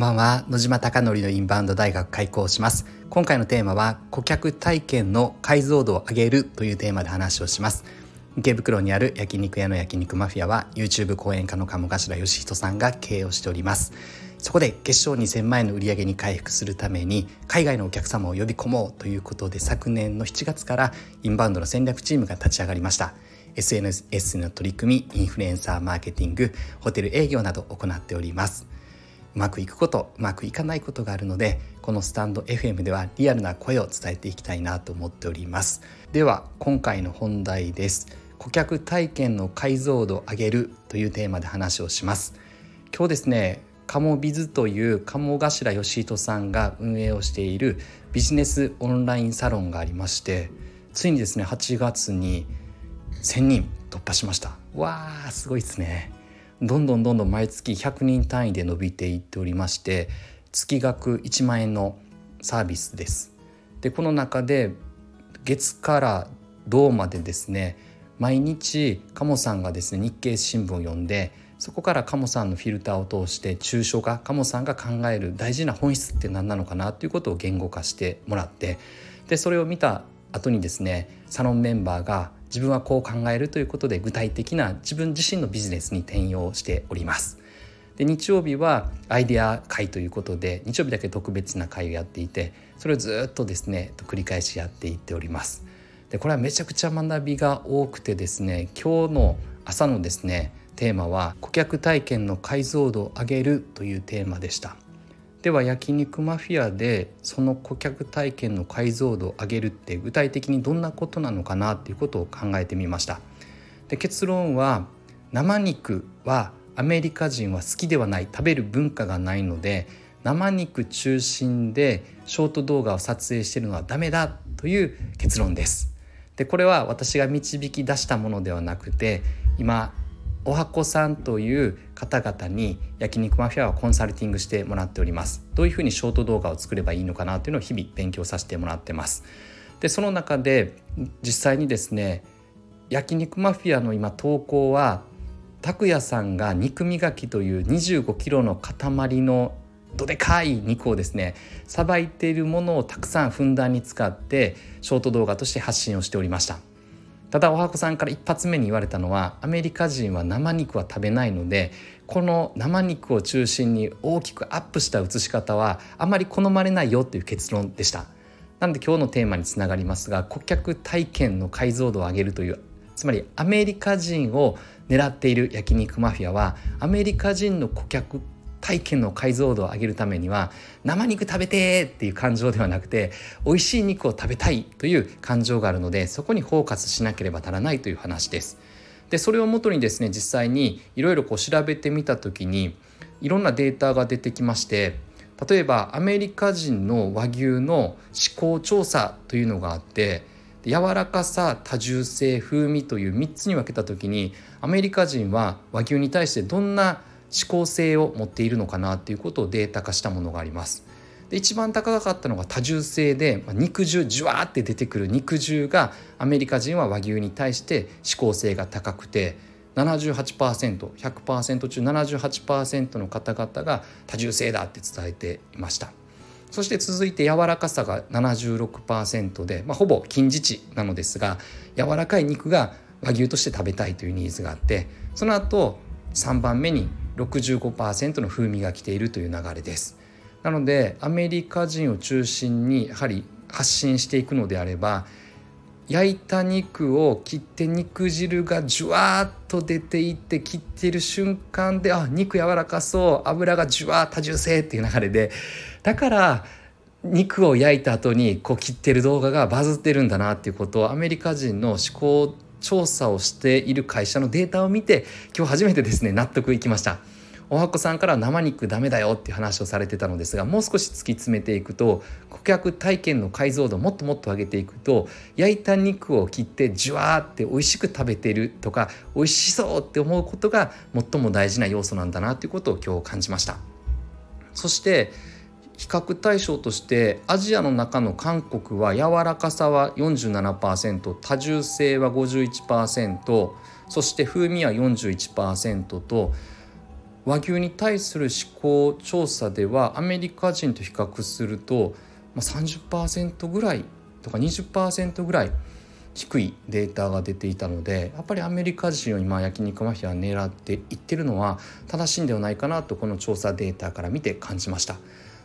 んばんは。野島貴則のインバウンド大学開校します。今回のテーマは顧客体験の解像度を上げるというテーマで話をします。池袋にある焼肉屋の焼肉マフィアは YouTube 講演家の鴨頭義人さんが経営をしております。そこで月賞2000万円の売り上げに回復するために海外のお客様を呼び込もうということで昨年の7月からインバウンドの戦略チームが立ち上がりました。SNS の取り組みインフルエンサーマーケティングホテル営業など行っております。うまくいくことうまくいかないことがあるのでこのスタンド FM ではリアルな声を伝えていきたいなと思っております。では今回の本題です。顧客体験の解像度を上げるというテーマで話をします。今日ですねカモビズという鴨頭義人さんが運営をしているビジネスオンラインサロンがありましてついにですね8月に1000人突破しました。わーすごいですね。どんどんどんどん毎月100人単位で伸びていっておりまして月額1万円のサービスです。でこの中で月から銅までですね毎日鴨さんがですね日経新聞を読んでそこから鴨さんのフィルターを通して抽象化鴨さんが考える大事な本質って何なのかなということを言語化してもらってでそれを見た後にですねサロンメンバーが自分はこう考えるということで具体的な自分自身のビジネスに転用しております。で日曜日はアイデア会ということで日曜日だけ特別な会をやっていてそれをずっとですね繰り返しやっていっております。でこれはめちゃくちゃ学びが多くてですね今日の朝のですねテーマは顧客体験の解像度を上げるというテーマでした。では焼肉マフィアでその顧客体験の解像度を上げるって具体的にどんなことなのかなっていうことを考えてみました。で結論は生肉はアメリカ人は好きではない食べる文化がないので生肉中心でショート動画を撮影しているのはダメだという結論です。でこれは私が導き出したものではなくて今おはこさんという方々に焼肉マフィアはコンサルティングしてもらっております。どういうふうにショート動画を作ればいいのかなというのを日々勉強させてもらってます。でその中で実際にですね焼肉マフィアの今投稿は拓也さんが肉磨きという25キロの塊のどでかい肉をですねさばいているものをたくさんふんだんに使ってショート動画として発信をしておりました。ただおはこさんから一発目に言われたのはアメリカ人は生肉は食べないのでこの生肉を中心に大きくアップした写し方はあまり好まれないよっていう結論でした。なので今日のテーマにつながりますが顧客体験の解像度を上げるというつまりアメリカ人を狙っている焼肉マフィアはアメリカ人の顧客体験の解像度を上げるためには生肉食べてっていう感情ではなくて美味しい肉を食べたいという感情があるのでそこにフォーカスしなければならないという話です。でそれをもとにですね実際にいろいろ調べてみた時にいろんなデータが出てきまして例えばアメリカ人の和牛の思考調査というのがあって柔らかさ多重性風味という3つに分けた時にアメリカ人は和牛に対してどんな向性を持っているのかなっていうことをデータ化したものがあります。で一番高かったのが多重性で、まあ、肉汁ジュワーって出てくる肉汁がアメリカ人は和牛に対して指向性が高くて 78%100% 中78%の方々が多重性だって伝えていましたそして続いて柔らかさが76%で、まあ、ほぼ近似値なのですが柔らかい肉が和牛として食べたいというニーズがあってその後3番目に65%の風味が来ているという流れです。なのでアメリカ人を中心にやはり発信していくのであれば焼いた肉を切って肉汁がジュワーッと出ていって切っている瞬間であ肉柔らかそう油がジュワー多重性っていう流れで。だから肉を焼いた後にこう切ってる動画がバズってるんだなっていうことをアメリカ人の思考調査をしている会社のデータを見て今日初めてですね納得いきました。おはこさんから生肉ダメだよっていう話をされてたのですがもう少し突き詰めていくと顧客体験の解像度をもっともっと上げていくと焼いた肉を切ってジュワーって美味しく食べてるとか美味しそうって思うことが最も大事な要素なんだなということを今日感じましたそして比較対象としてアジアの中の韓国は柔らかさは47%多重性は51%そして風味は41%と和牛に対する思考調査ではアメリカ人と比較すると30%ぐらいとか20%ぐらい低いデータが出ていたのでやっぱりアメリカ人を今焼肉マフィア狙っていってるのは正しいんではないかなとこの調査データから見て感じました。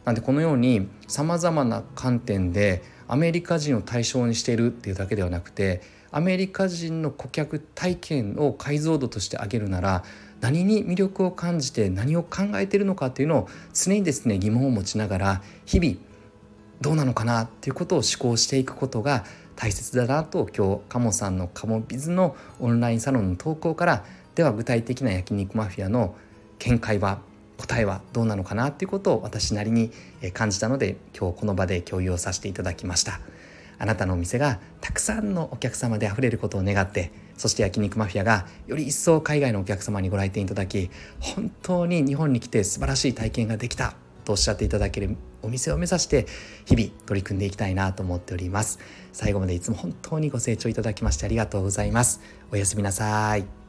なんでこのようにさまざまな観点でアメリカ人を対象にしているっていうだけではなくてアメリカ人の顧客体験を解像度として上げるなら何に魅力を感じて何を考えているのかっていうのを常にですね疑問を持ちながら日々どうなのかなっていうことを思考していくことが大切だなと今日カモさんのカモビズのオンラインサロンの投稿からでは具体的な焼肉マフィアの見解は答えはどうなのかなっていうことを私なりに感じたので今日この場で共有をさせていただきました。あなたのお店がたくさんのお客様であふれることを願ってそして焼肉マフィアがより一層海外のお客様にご来店いただき本当に日本に来て素晴らしい体験ができたとおっしゃっていただけるお店を目指して日々取り組んでいきたいなと思っております。最後までいつも本当にご清聴いただきましてありがとうございます。おやすみなさい。